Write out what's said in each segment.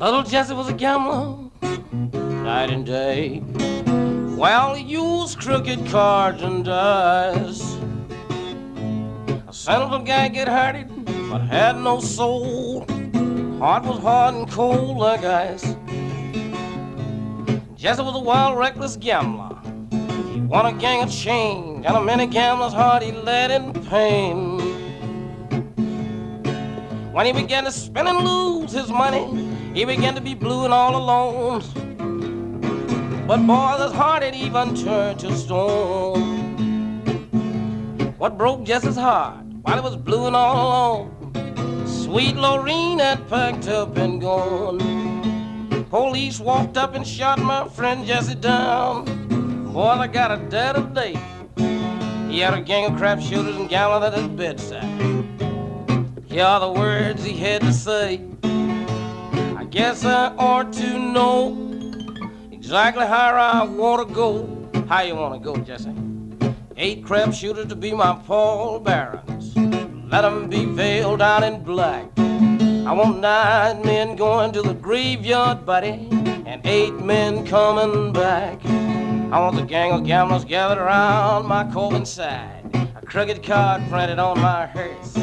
Little Jesse was a gambler, night and day. Well, he used crooked cards and dice. A sentimental guy get hurted, but had no soul. Heart was hard and cold like ice. Jesse was a wild, reckless gambler. He won a gang of change, and a many gamblers' heart he led in pain. When he began to spend and lose his money, he began to be blue and all alone. But boy, his heart had even turned to stone. What broke Jesse's heart while he was blue and all alone? Sweet Lorene had packed up and gone. Police walked up and shot my friend Jesse down. Boy, I got a dead of day. He had a gang of crap shooters and gamblers at his bedside. Here are the words he had to say. Guess I ought to know exactly how I want to go. How you want to go, Jesse? Eight crap shooters to be my Paul Barons. Let 'em be veiled down in black. I want nine men going to the graveyard, buddy, and eight men coming back. I want the gang of gamblers gathered around my coffin side, a crooked card printed on my hearse.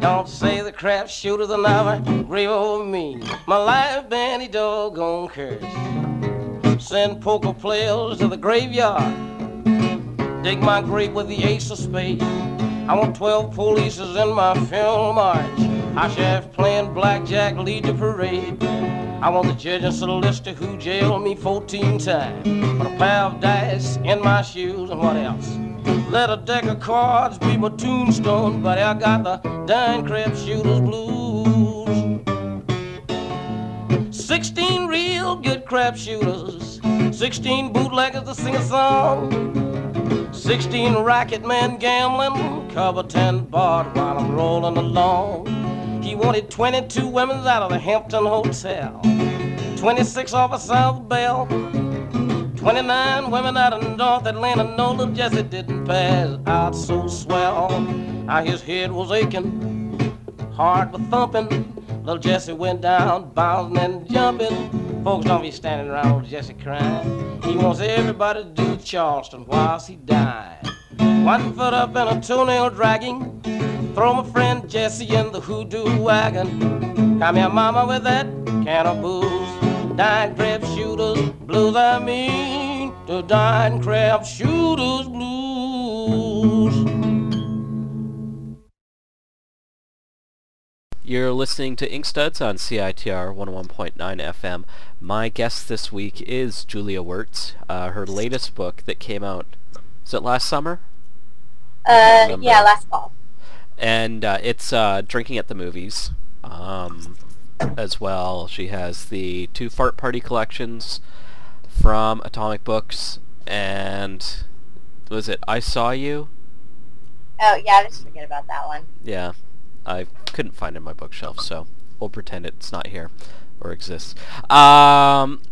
Don't say the crap shooters never grieve over me. My life been a doggone curse. Send poker players to the graveyard. Dig my grave with the ace of spades. I want 12 polices in my funeral march. I have playing blackjack lead the parade. I want the judge and solicitor who jailed me 14 times. Put a pair of dice in my shoes and what else? Let a deck of cards be my tombstone, but I got the dine crap shooters blues. 16 real good crap shooters, 16 bootleggers to sing a song, 16 racket men gambling, cover 10 barred while I'm rolling along. He wanted 22 women out of the Hampton Hotel, 26 off of South Bell, 29 women out of North Atlanta. No, little Jesse didn't pass out so swell. Now his head was aching, heart was thumping. Little Jesse went down, bouncing and jumping. Folks don't be standing around little Jesse crying. He wants everybody to do Charleston whilst he died. One foot up and a toenail dragging. Throw my friend Jesse in the hoodoo wagon. Come here, mama, with that can of booze. Dine crab shooters blues, I mean. The dine crab shooters blues. You're listening to Inkstuds on CITR 101.9 FM. My guest this week is Julia Wertz. Uh, her latest book that came out, was it last summer? Uh, yeah, last fall and uh, it's uh, drinking at the movies um, as well. She has the two fart party collections from Atomic Books, and was it I Saw You? Oh yeah, I just forget about that one. Yeah, I couldn't find it in my bookshelf, so we'll pretend it's not here or exists. Um,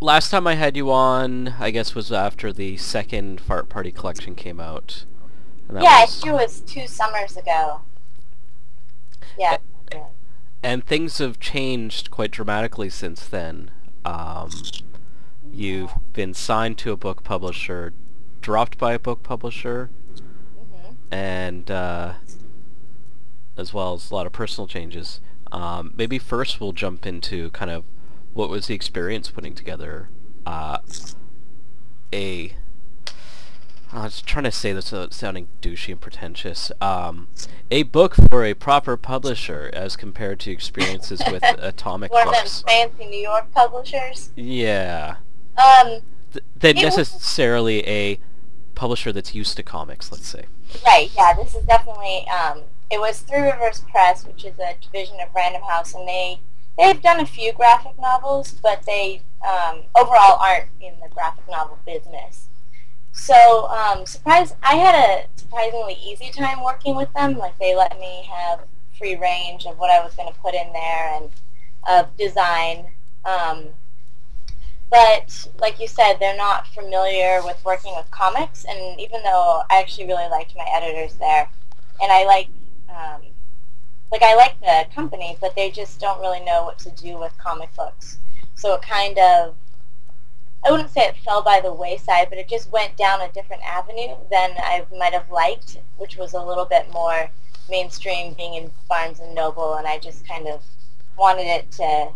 last time I had you on, I guess, was after the second Fart Party collection came out. Yeah, was... it was two summers ago. Yeah. And things have changed quite dramatically since then. Um, you've been signed to a book publisher, dropped by a book publisher, mm-hmm. and uh, as well as a lot of personal changes. Um, maybe first we'll jump into kind of what was the experience putting together uh, a I was trying to say this without sounding douchey and pretentious. Um, a book for a proper publisher as compared to experiences with Atomic One Books. of them fancy New York publishers? Yeah. Um, Th- than necessarily a publisher that's used to comics, let's say. Right, yeah, this is definitely, um, it was Three Rivers Press, which is a division of Random House, and they, they've done a few graphic novels, but they um, overall aren't in the graphic novel business. So, um, surprise! I had a surprisingly easy time working with them. Like they let me have free range of what I was going to put in there and of design. Um, but like you said, they're not familiar with working with comics. And even though I actually really liked my editors there, and I like um, like I like the company, but they just don't really know what to do with comic books. So it kind of, I wouldn't say it fell by the wayside, but it just went down a different avenue than I might have liked, which was a little bit more mainstream, being in Barnes and Noble, and I just kind of wanted it to,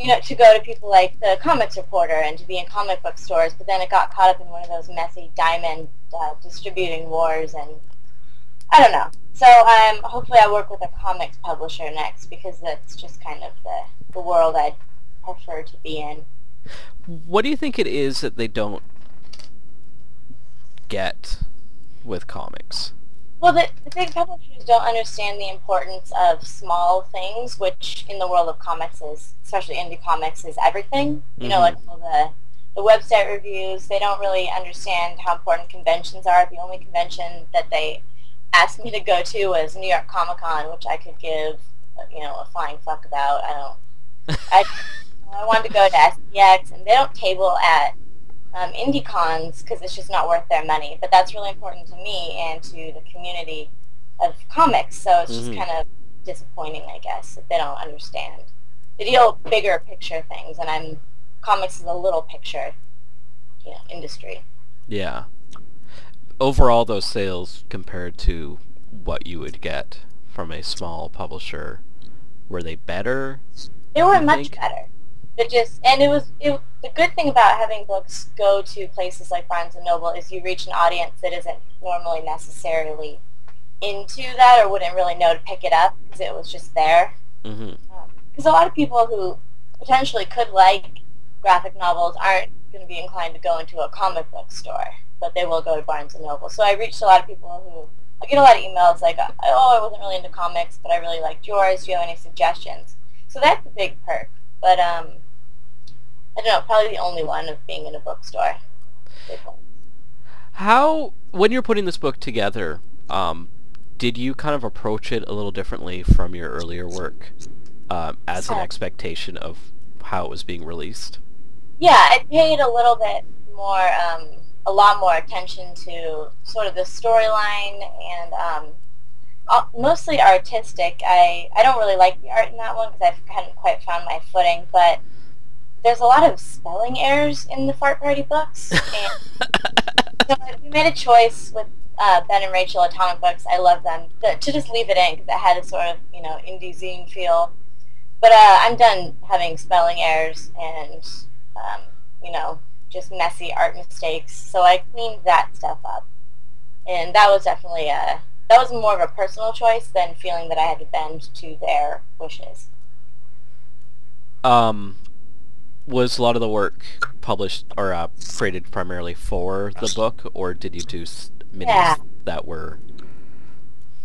you know, to go to people like the Comics Reporter and to be in comic book stores. But then it got caught up in one of those messy diamond uh, distributing wars, and I don't know. So um, hopefully I work with a comics publisher next because that's just kind of the, the world I'd prefer to be in. What do you think it is that they don't get with comics? Well, the, the big publishers don't understand the importance of small things, which in the world of comics is, especially indie comics, is everything. You mm-hmm. know, like all the the website reviews. They don't really understand how important conventions are. The only convention that they asked me to go to was New York Comic Con, which I could give, you know, a flying fuck about. I don't. I I wanted to go to SPX, and they don't table at um, indie cons because it's just not worth their money. But that's really important to me and to the community of comics. So it's just mm-hmm. kind of disappointing, I guess, that they don't understand. They deal bigger picture things, and I'm comics is a little picture, you know, industry. Yeah. Overall, those sales compared to what you would get from a small publisher, were they better? They were much think? better. But just and it was it, the good thing about having books go to places like Barnes and Noble is you reach an audience that isn't normally necessarily into that or wouldn't really know to pick it up because it was just there. Because mm-hmm. um, a lot of people who potentially could like graphic novels aren't going to be inclined to go into a comic book store, but they will go to Barnes and Noble. So I reached a lot of people who I get a lot of emails like, oh, I wasn't really into comics, but I really liked yours. Do you have any suggestions? So that's a big perk. But um, I don't know, probably the only one of being in a bookstore. How, when you're putting this book together, um, did you kind of approach it a little differently from your earlier work um, as an expectation of how it was being released? Yeah, I paid a little bit more, um, a lot more attention to sort of the storyline and um, mostly artistic. I, I don't really like the art in that one because I hadn't quite found my footing, but there's a lot of spelling errors in the Fart Party books. And so we made a choice with uh, Ben and Rachel Atomic Books. I love them to, to just leave it in because it had a sort of you know indie zine feel. But uh, I'm done having spelling errors and um, you know just messy art mistakes. So I cleaned that stuff up, and that was definitely a that was more of a personal choice than feeling that I had to bend to their wishes. Um, was a lot of the work published or uh, created primarily for the book, or did you do minis yeah. that were?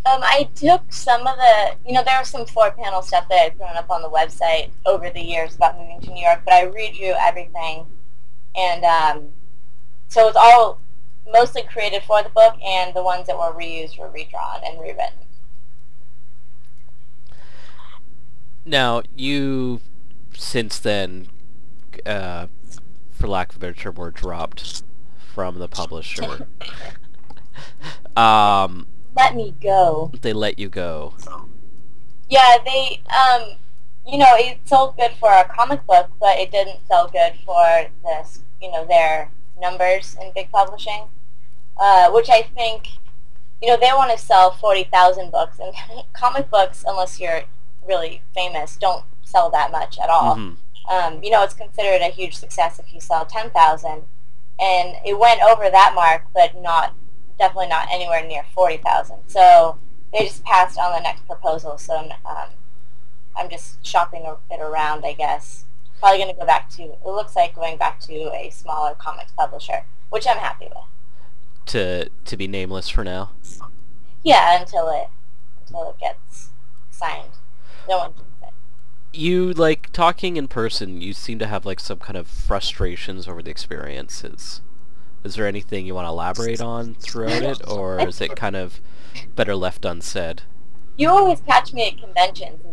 Um, I took some of the, you know, there was some four-panel stuff that I'd thrown up on the website over the years about moving to New York, but I redrew everything, and um, so it's all mostly created for the book, and the ones that were reused were redrawn and rewritten. Now, you since then uh, for lack of a better term, were dropped from the publisher. um, let me go. They let you go. Yeah, they, um, you know, it sold good for a comic book, but it didn't sell good for this, you know, their numbers in big publishing, uh, which I think, you know, they want to sell 40,000 books, and comic books, unless you're really famous, don't sell that much at all. Mm-hmm um, you know, it's considered a huge success if you sell 10,000. And it went over that mark, but not, definitely not anywhere near 40,000. So they just passed on the next proposal. So um, I'm just shopping it around, I guess. Probably going to go back to, it looks like going back to a smaller comics publisher, which I'm happy with. To, to be nameless for now? Yeah, until it, until it gets signed. No one you like talking in person you seem to have like some kind of frustrations over the experiences. Is there anything you want to elaborate on throughout it or is it kind of better left unsaid? You always catch me at conventions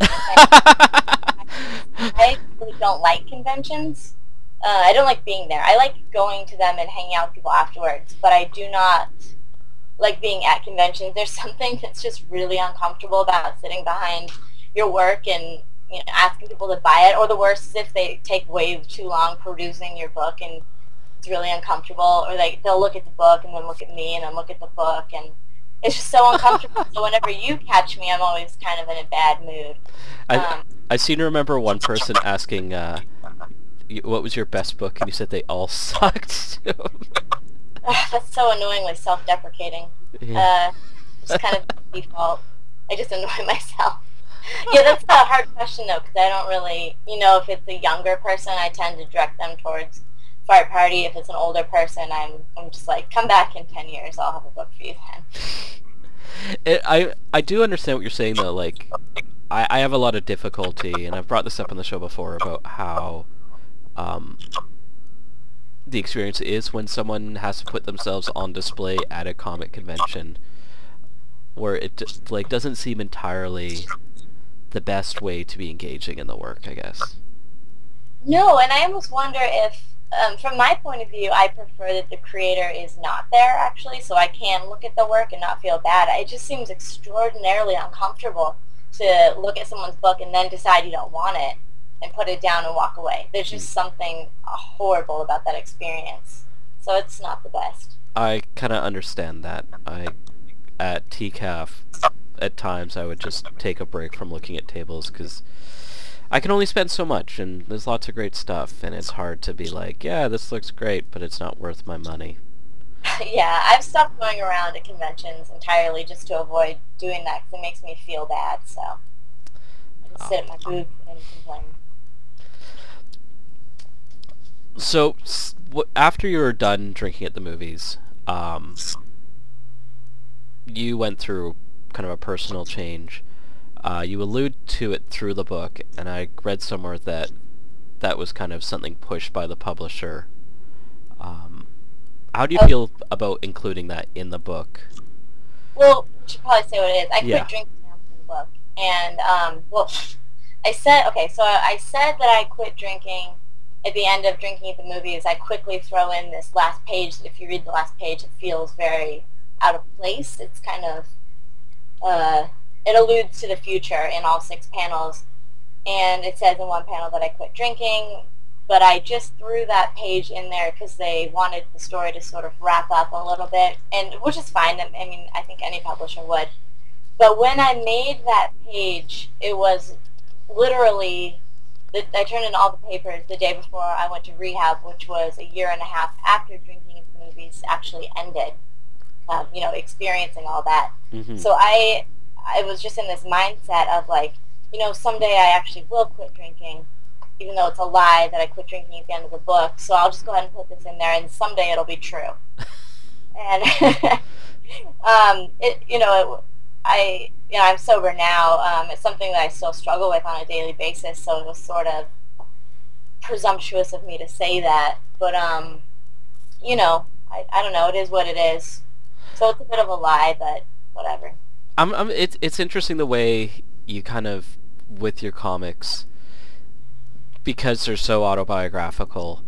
i really don't like conventions. Uh, i don't like being there. I like going to them and hanging out with people afterwards but i do not like being at conventions. There's something that's just really uncomfortable about sitting behind your work and you know, asking people to buy it. Or the worst is if they take way too long producing your book and it's really uncomfortable. Or like they'll look at the book and then look at me and then look at the book and it's just so uncomfortable. so whenever you catch me, I'm always kind of in a bad mood. I um, I seem to remember one person asking, uh, "What was your best book?" and you said they all sucked. that's so annoyingly self-deprecating. Yeah. Uh, it's kind of default. I just annoy myself. yeah, that's a hard question though, because I don't really, you know, if it's a younger person, I tend to direct them towards Fart Party. If it's an older person, I'm I'm just like, come back in ten years, I'll have a book for you then. It, I I do understand what you're saying though. Like, I I have a lot of difficulty, and I've brought this up on the show before about how, um, the experience is when someone has to put themselves on display at a comic convention, where it like doesn't seem entirely the best way to be engaging in the work, I guess. No, and I almost wonder if, um, from my point of view, I prefer that the creator is not there, actually, so I can look at the work and not feel bad. It just seems extraordinarily uncomfortable to look at someone's book and then decide you don't want it and put it down and walk away. There's just hmm. something horrible about that experience. So it's not the best. I kind of understand that. I, at TCAF, at times I would just take a break from looking at tables because I can only spend so much and there's lots of great stuff and it's hard to be like, yeah, this looks great, but it's not worth my money. yeah, I've stopped going around at conventions entirely just to avoid doing that because it makes me feel bad, so I just oh. sit at my booth and complain. So, after you were done drinking at the movies, um, you went through kind of a personal change. Uh, you allude to it through the book, and I read somewhere that that was kind of something pushed by the publisher. Um, how do you oh. feel about including that in the book? Well, you should probably say what it is. I quit drinking in the book, and um, well, I said okay. So I said that I quit drinking at the end of drinking at the movies. I quickly throw in this last page. That If you read the last page, it feels very out of place. It's kind of uh, it alludes to the future in all six panels. And it says in one panel that I quit drinking, but I just threw that page in there because they wanted the story to sort of wrap up a little bit, and which is fine. I mean, I think any publisher would. But when I made that page, it was literally, I turned in all the papers the day before I went to rehab, which was a year and a half after drinking at the movies actually ended um, you know, experiencing all that. Mm-hmm. So I, I was just in this mindset of like, you know, someday I actually will quit drinking, even though it's a lie that I quit drinking at the end of the book. So I'll just go ahead and put this in there, and someday it'll be true. and um, it, you know, it, I, you know, I'm sober now. Um, it's something that I still struggle with on a daily basis. So it was sort of presumptuous of me to say that, but um, you know, I, I don't know. It is what it is. So it's a bit of a lie, but whatever. I'm, I'm, it's, it's interesting the way you kind of, with your comics, because they're so autobiographical,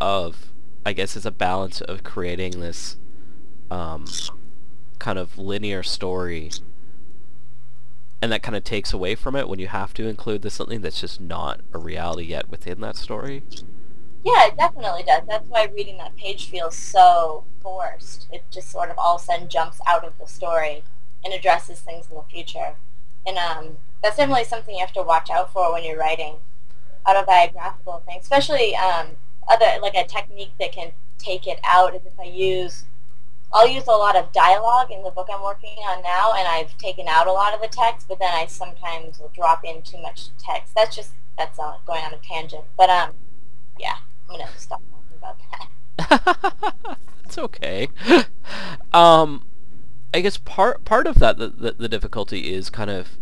of, I guess it's a balance of creating this um, kind of linear story and that kind of takes away from it when you have to include this something that's just not a reality yet within that story. Yeah, it definitely does. That's why reading that page feels so forced. It just sort of all of a sudden jumps out of the story and addresses things in the future. And um, that's definitely something you have to watch out for when you're writing autobiographical things, especially um, other like a technique that can take it out is if I use I'll use a lot of dialogue in the book I'm working on now, and I've taken out a lot of the text, but then I sometimes will drop in too much text. That's just that's going on a tangent, but um, yeah. I'm gonna stop talking about that. it's okay. Um, I guess part part of that the, the, the difficulty is kind of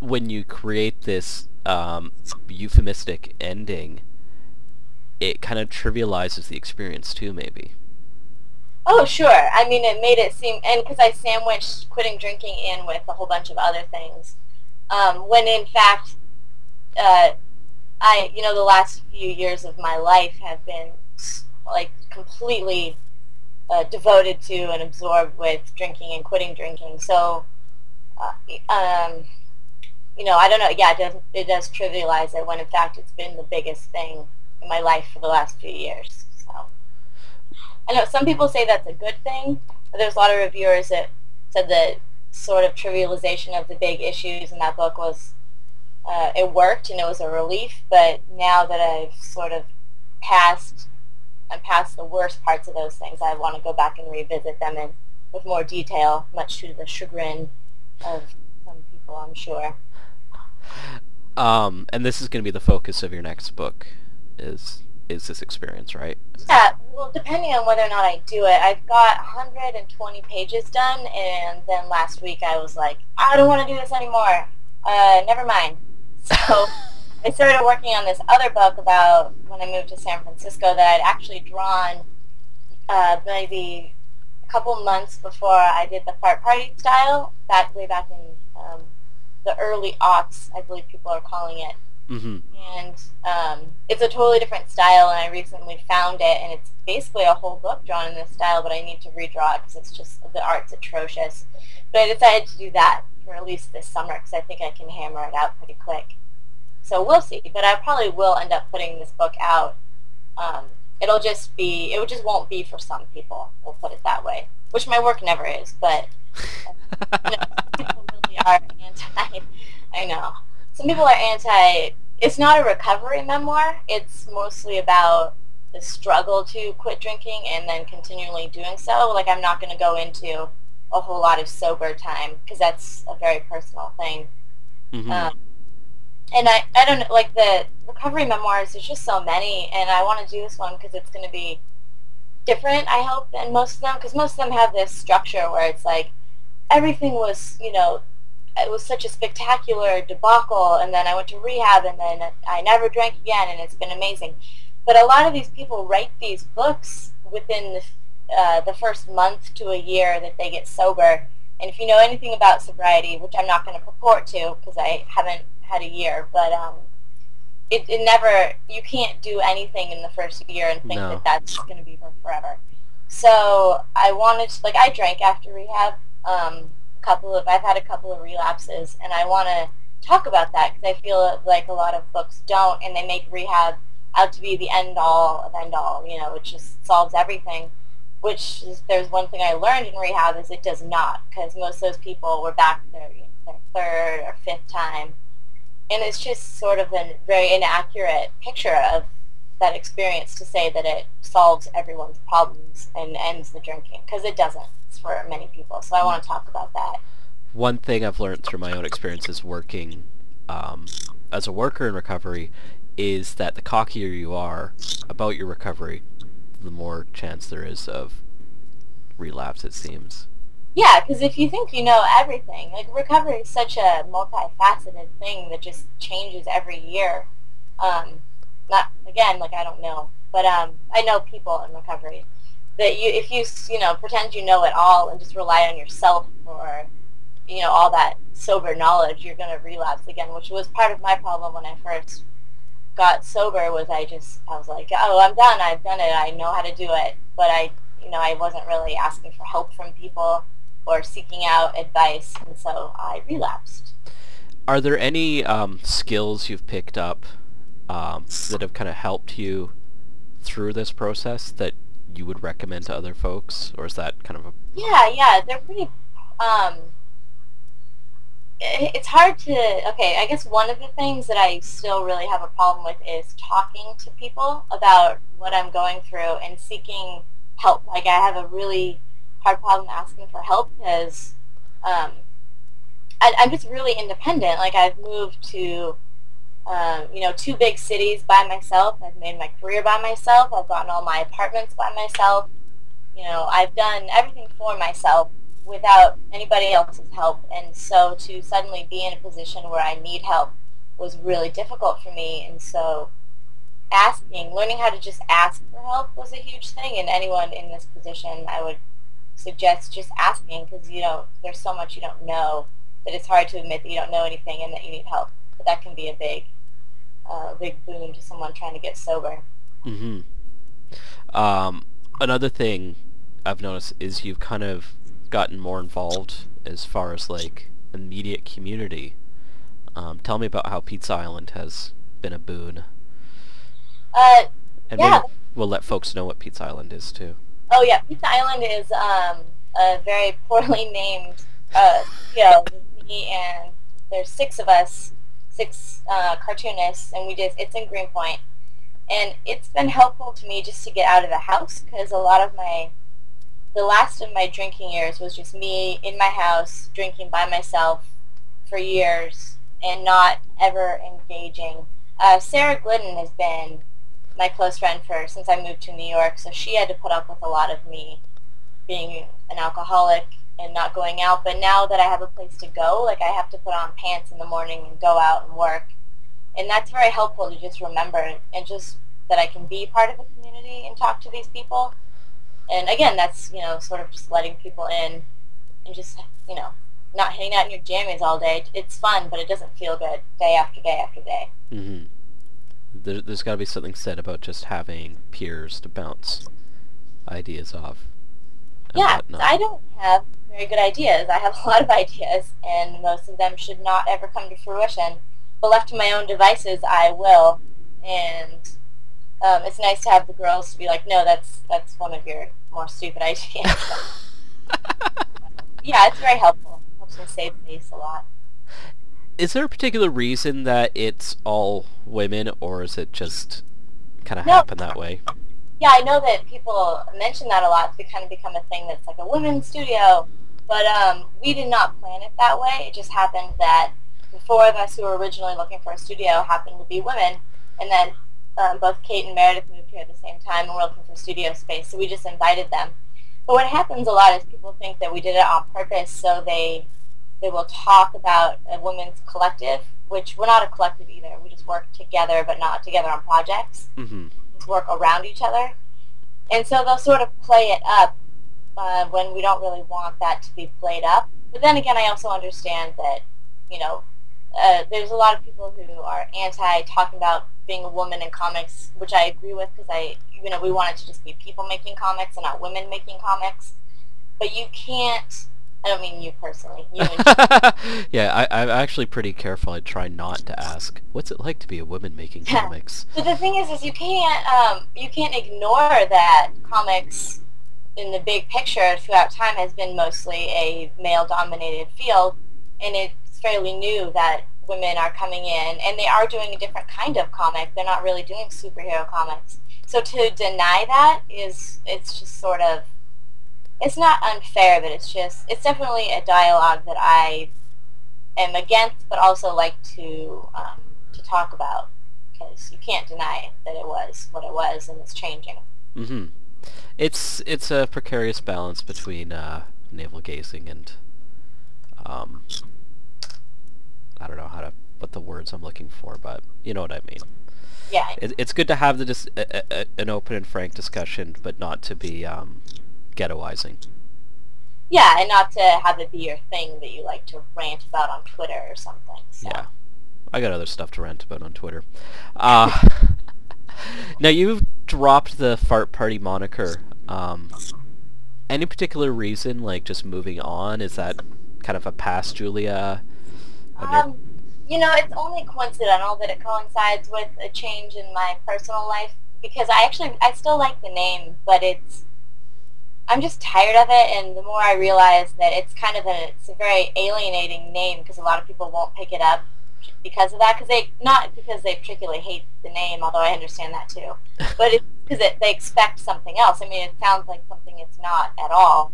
when you create this um, euphemistic ending, it kind of trivializes the experience too, maybe. Oh, sure. I mean, it made it seem, and because I sandwiched quitting drinking in with a whole bunch of other things, um, when in fact, uh, I, you know, the last few years of my life have been like completely uh, devoted to and absorbed with drinking and quitting drinking. So, uh, um, you know, I don't know. Yeah, it does, it does trivialize it when in fact it's been the biggest thing in my life for the last few years. So, I know some people say that's a good thing. There's a lot of reviewers that said that sort of trivialization of the big issues in that book was uh, it worked and it was a relief. But now that I've sort of passed and past the worst parts of those things, I want to go back and revisit them in with more detail, much to the chagrin of some people, I'm sure. Um, and this is going to be the focus of your next book, is is this experience, right? Yeah, well, depending on whether or not I do it, I've got 120 pages done, and then last week I was like, I don't want to do this anymore. Uh, never mind. So I started working on this other book about when I moved to San Francisco that I'd actually drawn uh, maybe a couple months before I did the fart party style, back way back in um, the early aughts, I believe people are calling it. Mm-hmm. And um, it's a totally different style, and I recently found it, and it's basically a whole book drawn in this style, but I need to redraw it because it's just, the art's atrocious. But I decided to do that for at least this summer because I think I can hammer it out pretty quick. So we'll see, but I probably will end up putting this book out. Um, it'll just be, it just won't be for some people, we'll put it that way, which my work never is, but you know, people really are anti, I know. Some people are anti, it's not a recovery memoir, it's mostly about the struggle to quit drinking and then continually doing so. Like I'm not going to go into a whole lot of sober time because that's a very personal thing. Mm-hmm. Um, and I, I don't know, like the recovery memoirs, there's just so many, and I want to do this one because it's going to be different, I hope, than most of them, because most of them have this structure where it's like everything was, you know, it was such a spectacular debacle, and then I went to rehab, and then I never drank again, and it's been amazing. But a lot of these people write these books within the, uh, the first month to a year that they get sober, and if you know anything about sobriety, which I'm not going to purport to because I haven't had a year, but um, it, it never, you can't do anything in the first year and think No. that that's going to be for forever. So I wanted to, like, I drank after rehab. Um, a couple of, I've had a couple of relapses, and I want to talk about that because I feel like a lot of books don't, and they make rehab out to be the end all of end all, you know, which just solves everything. Which is, there's one thing I learned in rehab is it does not, because most of those people were back their, their third or fifth time, and it's just sort of a very inaccurate picture of that experience to say that it solves everyone's problems and ends the drinking because it doesn't for many people. So I want to talk about that. One thing I've learned through my own experiences working um, as a worker in recovery is that the cockier you are about your recovery, the more chance there is of relapse, it seems. Yeah, because if you think you know everything, like recovery is such a multifaceted thing that just changes every year. Um, not again, like I don't know, but um, I know people in recovery that you, if you, you know, pretend you know it all and just rely on yourself for, you know, all that sober knowledge, you're to relapse again, which was part of my problem when I first got sober. Was I just, I was like, oh, I'm done. I've done it. I know how to do it, but I, you know, I wasn't really asking for help from people or seeking out advice, and so I relapsed. Are there any um, skills you've picked up um, that have kind of helped you through this process that you would recommend to other folks, or is that kind of a Yeah, yeah, they're pretty. Um, it's hard to. Okay, I guess one of the things that I still really have a problem with is talking to people about what I'm going through and seeking help. Like I have a really hard problem asking for help because um, I, I'm just really independent. Like I've moved to. Um, you know, two big cities by myself. I've made my career by myself. I've gotten all my apartments by myself you know, I've done everything for myself without anybody else's help. And so to suddenly be in a position where I need help was really difficult for me. And so asking, learning how to just ask for help was a huge thing. And anyone in this position, I would suggest just asking because, you don't, there's so much you don't know that it's hard to admit that you don't know anything and that you need help. But that can be a big, uh, big boon to someone trying to get sober. hmm Um, another thing I've noticed is you've kind of gotten more involved as far as like immediate community. Um, tell me about how Pizza Island has been a boon. Uh, And Yeah. maybe we'll let folks know what Pizza Island is too. Oh yeah, Pizza Island is um, a very poorly named uh, studio. With me and there's six of us, six uh, cartoonists, and we just it's in Greenpoint, and it's been helpful to me just to get out of the house because a lot of my the last of my drinking years was just me in my house drinking by myself for years and not ever engaging. Uh, Sarah Glidden has been my close friend for since I moved to New York, so she had to put up with a lot of me being an alcoholic and not going out. But now that I have a place to go, like I have to put on pants in the morning and go out and work, and that's very helpful to just remember and just that I can be part of the community and talk to these people. And again, that's you know sort of just letting people in and just you know not hanging out in your jammies all day. It's fun, but it doesn't feel good day after day after day. hmm There, there's got to be something said about just having peers to bounce ideas off. Yeah. I don't have very good ideas. I have a lot of ideas, and most of them should not ever come to fruition. But left to my own devices, I will. And um, it's nice to have the girls to be like, no, that's that's one of your more stupid ideas. yeah, it's very helpful. Helps me save face a lot. Is there a particular reason that it's all women, or is it just kind of No. happen that way? Yeah, I know that people mention that a lot to kind of become a thing that's like a women's studio, but um, we did not plan it that way. It just happened that the four of us who were originally looking for a studio happened to be women, and then um, both Kate and Meredith moved here at the same time and were looking for studio space, so we just invited them. But what happens a lot is people think that we did it on purpose, so they they will talk about a women's collective, which we're not a collective either. We just work together, but not together on projects hmm work around each other. And so they'll sort of play it up uh, when we don't really want that to be played up. But then again, I also understand that, you know, uh, there's a lot of people who are anti talking about being a woman in comics, which I agree with because I, you know, we want it to just be people making comics and not women making comics. But you can't, I don't mean you personally, you and yeah, I, I'm actually pretty careful. I try not to ask, "What's it like to be a woman making Yeah. comics?" But the thing is, is you can't um, you can't ignore that comics in the big picture throughout time has been mostly a male-dominated field, and it's fairly new that women are coming in and they are doing a different kind of comic. They're not really doing superhero comics. So to deny that is it's just sort of it's not unfair, but it's just it's definitely a dialogue that I am against, but also like to um, to talk about because you can't deny that it was what it was and it's changing. Mm-hmm. It's it's a precarious balance between uh, navel gazing and um, I don't know how to what the words I'm looking for, but you know what I mean. Yeah, It, it's good to have the dis- a, a- an open and frank discussion, but not to be um, ghettoizing. yeah, and not to have it be your thing that you like to rant about on Twitter or something. So. Yeah. I got other stuff to rant about on Twitter. Uh, now you've dropped the fart party moniker. Um, any particular reason, like just moving on? Is that kind of a past Julia? Um, you know, it's only coincidental that it coincides with a change in my personal life because I actually I still like the name, but it's I'm just tired of it, and the more I realize that it's kind of a it's a very alienating name because a lot of people won't pick it up because of that because they not because they particularly hate the name, although I understand that too, but it's because it, they expect something else. I mean, it sounds like something it's not at all.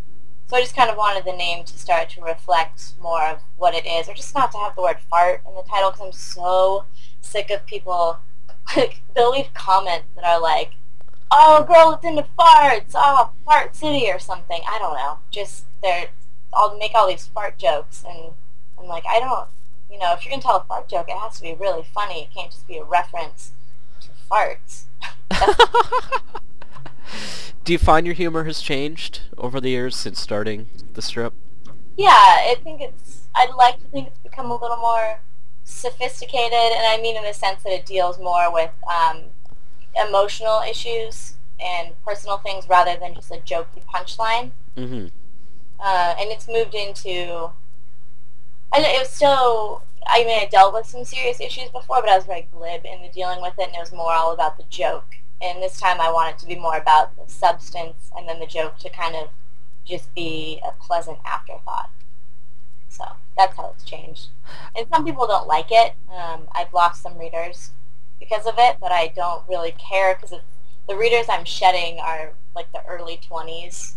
So I just kind of wanted the name to start to reflect more of what it is, or just not to have the word fart in the title, because I'm so sick of people, like, they'll leave comments that are like, oh, girl, it's into farts, oh, fart city or something. I don't know. Just, they're, I'll make all these fart jokes, and I'm like, I don't, you know, if you're going to tell a fart joke, it has to be really funny. It can't just be a reference to farts. Do you find your humor has changed over the years since starting the strip? Yeah, I think it's. I'd like to think it's become a little more sophisticated, and I mean in the sense that it deals more with um, emotional issues and personal things rather than just a jokey punchline. Mm-hmm. Uh, and it's moved into. I, know it was still. I mean, I dealt with some serious issues before, but I was very glib in the dealing with it, and it was more all about the joke. And this time, I want it to be more about the substance, and then the joke to kind of just be a pleasant afterthought. So that's how it's changed. And some people don't like it. Um, I've lost some readers because of it, but I don't really care because the readers I'm shedding are like the early 20s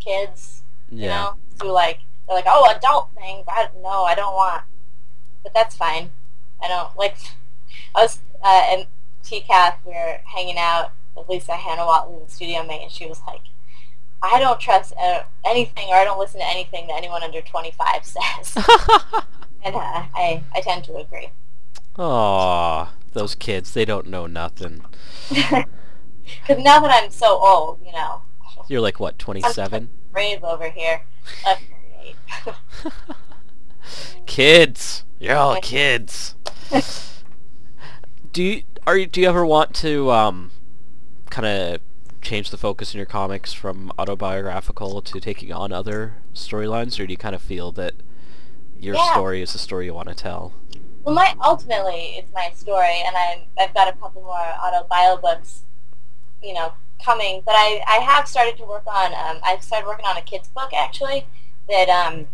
kids, you know, who like, they're like, oh, adult things. I no, I don't want. But that's fine. I don't, like, I was, uh, and TCAF, we were hanging out with Lisa Hanawalt, the studio mate, and she was like, I don't trust uh, anything or I don't listen to anything that anyone under 25 says. and uh, I, I tend to agree. Aw, those kids, they don't know nothing. Because now that I'm so old, you know, You're like, what, 27? brave over here. 48. Kids! You're all kids! do you, are you, do you ever want to, um, kind of change the focus in your comics from autobiographical to taking on other storylines, or do you kind of feel that your Yeah. story is the story you want to tell? Well, my ultimately it's my story, and I'm I've got a couple more autobio books, you know, coming. But I I have started to work on um I've started working on a kids book actually that um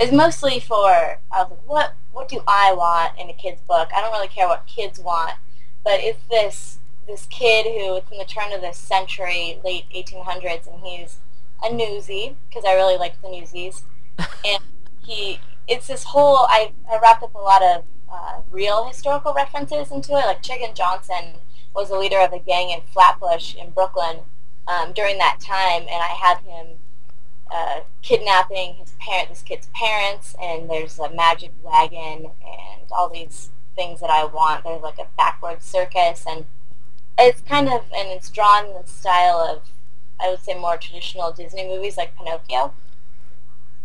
is mostly for I was like what what do I want in a kids book? I don't really care what kids want, but it's this this kid who it's in the turn of the century, late 1800s, and he's a newsie because I really like the newsies, and he it's this whole I, I wrapped up a lot of uh, real historical references into it. Like chicken johnson was the leader of a gang in flatbush in brooklyn um, during that time and i had him uh, kidnapping his parent this kid's parents and there's a magic wagon and all these things that i want. There's like a backward circus and it's kind of and it's drawn in the style of i would say more traditional disney movies like pinocchio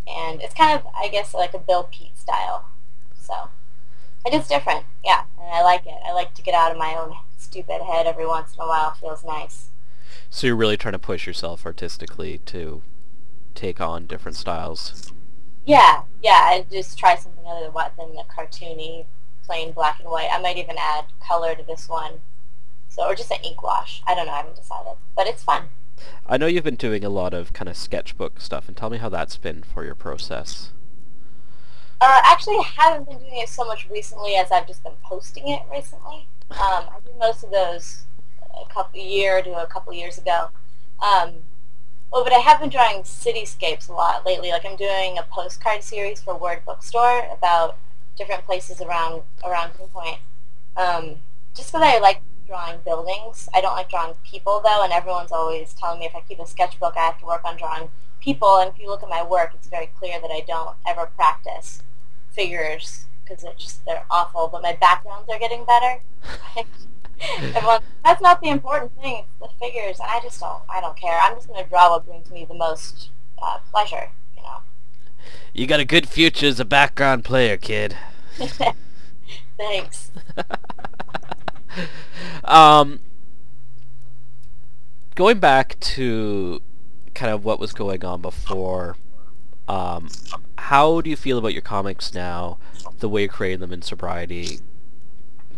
and it's kind of I guess like a Bill Peet style. So it is different, yeah, and I like it. I like to get out of my own stupid head every once in a while. It feels nice. So you're really trying to push yourself artistically to take on different styles. Yeah, yeah. I just try something other than what than the cartoony, plain black and white. I might even add color to this one, so or just an ink wash. I don't know. I haven't decided, but it's fun. I know you've been doing a lot of kind of sketchbook stuff, and tell me how that's been for your process. Uh, actually, I haven't been doing it so much recently as I've just been posting it recently. Um, I did most of those a couple year to a couple years ago. Um, well, but I have been drawing cityscapes a lot lately. Like I'm doing a postcard series for Word Bookstore about different places around around Greenpoint. Um, just because I like drawing buildings. I don't like drawing people though, and everyone's always telling me if I keep a sketchbook, I have to work on drawing people. And if you look at my work, it's very clear that I don't ever practice figures because it's just they're awful. But my backgrounds are getting better. Everyone, that's not the important thing. It's the figures, and I just don't. I don't care. I'm just going to draw what brings me the most uh, pleasure. You know. You got a good future as a background player, kid. Thanks. um, going back to kind of what was going on before, um, how do you feel about your comics now, the way you're creating them in sobriety,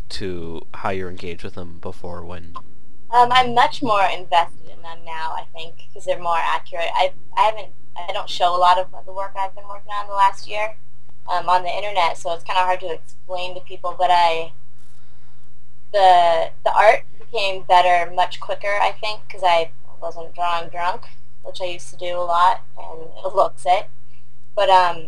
to how you're engaged with them before when? Um, I'm much more invested in them now. I think because they're more accurate. I I haven't I don't show a lot of the work I've been working on the last year um, on the internet, so it's kind of hard to explain to people. But I the the art became better much quicker. I think because I wasn't drawing drunk, which I used to do a lot, and it looks it. But um,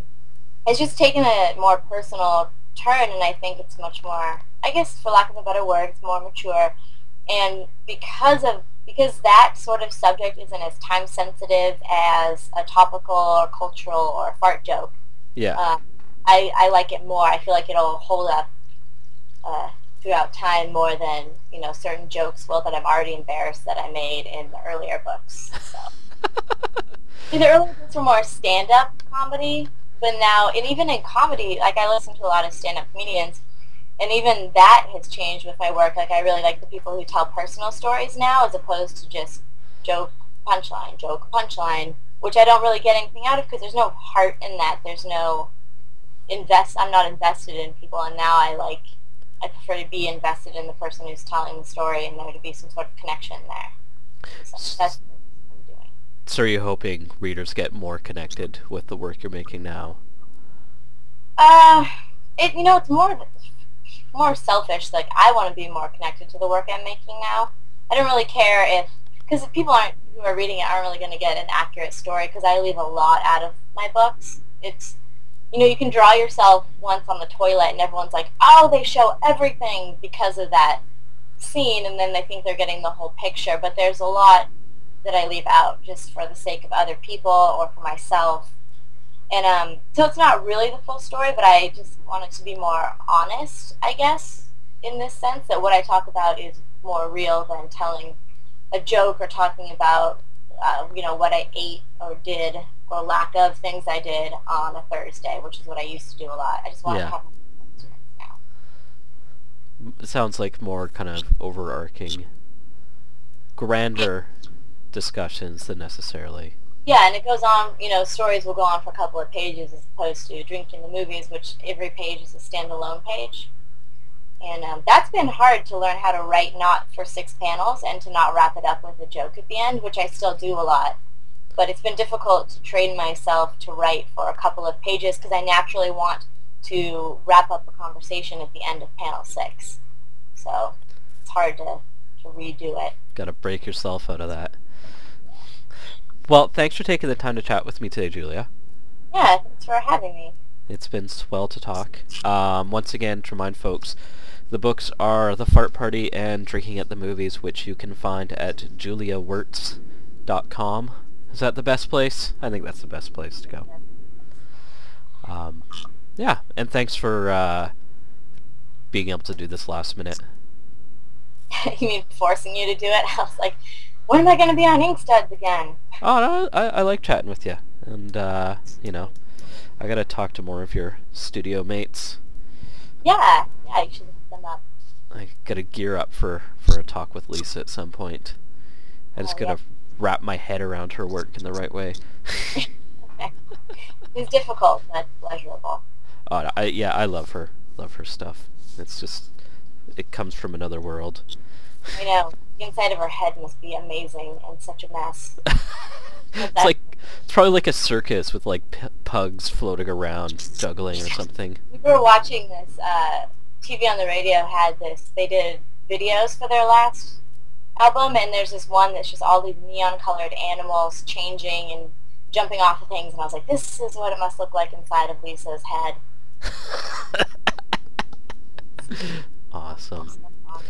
it's just taken a more personal turn, and I think it's much more. I guess, for lack of a better word, it's more mature and because of because that sort of subject isn't as time sensitive as a topical or cultural or fart joke, Yeah. uh, I, I like it more. I feel like it'll hold up uh, throughout time more than you know certain jokes will that I'm already embarrassed that I made in the earlier books. So the earlier books were more stand-up comedy, but now and even in comedy, like I listen to a lot of stand-up comedians, and even that has changed with my work. Like I really like the people who tell personal stories now, as opposed to just joke punchline, joke punchline, which I don't really get anything out of because there's no heart in that. There's no invest. I'm not invested in people, and now I like. I prefer to be invested in the person who's telling the story, and there to be some sort of connection there. So that's what I'm doing. So are you hoping readers get more connected with the work you're making now? Uh, it you know it's more more selfish. Like I want to be more connected to the work I'm making now. I don't really care if because people aren't who are reading it aren't really going to get an accurate story because I leave a lot out of my books. It's you know you can draw yourself once on the toilet and everyone's like, oh, they show everything because of that scene, and then they think they're getting the whole picture. But there's a lot that I leave out just for the sake of other people or for myself. And um, so it's not really the full story, but I just want it to be more honest, I guess, in this sense that what I talk about is more real than telling a joke or talking about, uh, you know, what I ate or did or lack of things I did on a Thursday, which is what I used to do a lot. I just want Yeah. to have now. It sounds like more kind of overarching, grander discussions than necessarily. Yeah, and it goes on, you know, stories will go on for a couple of pages as opposed to Drinking the Movies, which every page is a standalone page. And um, that's been hard to learn how to write not for six panels and to not wrap it up with a joke at the end, which I still do a lot. But it's been difficult to train myself to write for a couple of pages because I naturally want to wrap up a conversation at the end of panel six. So it's hard to, to redo it. Got to break yourself out of that. Well, thanks for taking the time to chat with me today, Julia. Yeah, thanks for having me. It's been swell to talk. Um, once again, to remind folks, the books are The Fart Party and Drinking at the Movies, which you can find at juliawertz.com. Is that the best place? I think that's the best place to go. Um, yeah, and thanks for uh, being able to do this last minute. you mean forcing you to do it? I was like, when am I going to be on Inkstuds again? Oh, no, I, I like chatting with you. And, uh, you know, I gotta talk to more of your studio mates. Yeah, yeah, you should look them up. I gotta gear up for, for a talk with Lisa at some point. I just Oh, gotta yeah. Wrap my head around her work in the right way. It's difficult, but pleasurable. oh, I, yeah, I love her. Love her stuff. It's just, it comes from another world. I know. The inside of her head must be amazing and such a mess. it's like, it's probably like a circus with like p- pugs floating around, juggling or something. We were watching this, uh, TV on the radio had this, they did videos for their last album, and there's this one that's just all these neon-colored animals changing and jumping off of things, and I was like, this is what it must look like inside of Lisa's head. awesome. Awesome.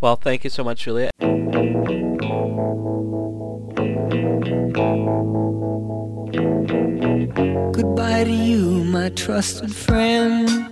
Well, thank you so much, Julia. Goodbye to you, my trusted friend.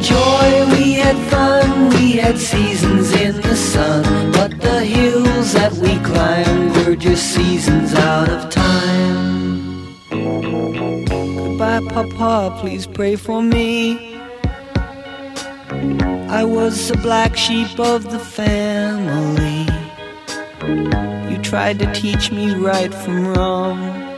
joy, we had fun, we had seasons in the sun. But the hills that we climbed were just seasons out of time. Goodbye, Papa, please pray for me. I was the black sheep of the family. You tried to teach me right from wrong.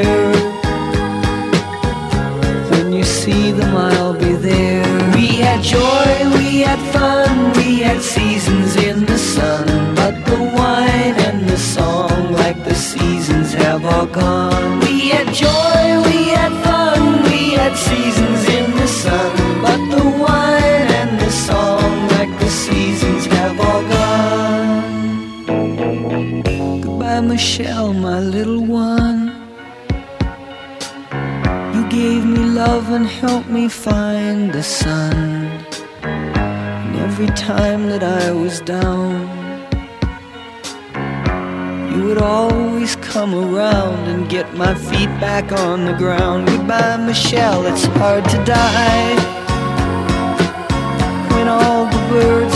Had joy, we had fun, we had seasons in the sun. But the wine and the song, like the seasons, have all gone. We had joy, we had fun, we had seasons in the sun. But the wine and the song, like the seasons, have all gone. Goodbye, Michelle, my little one. Love and help me find the sun. And every time that I was down, you would always come around and get my feet back on the ground. Goodbye, Michelle, it's hard to die. When all the birds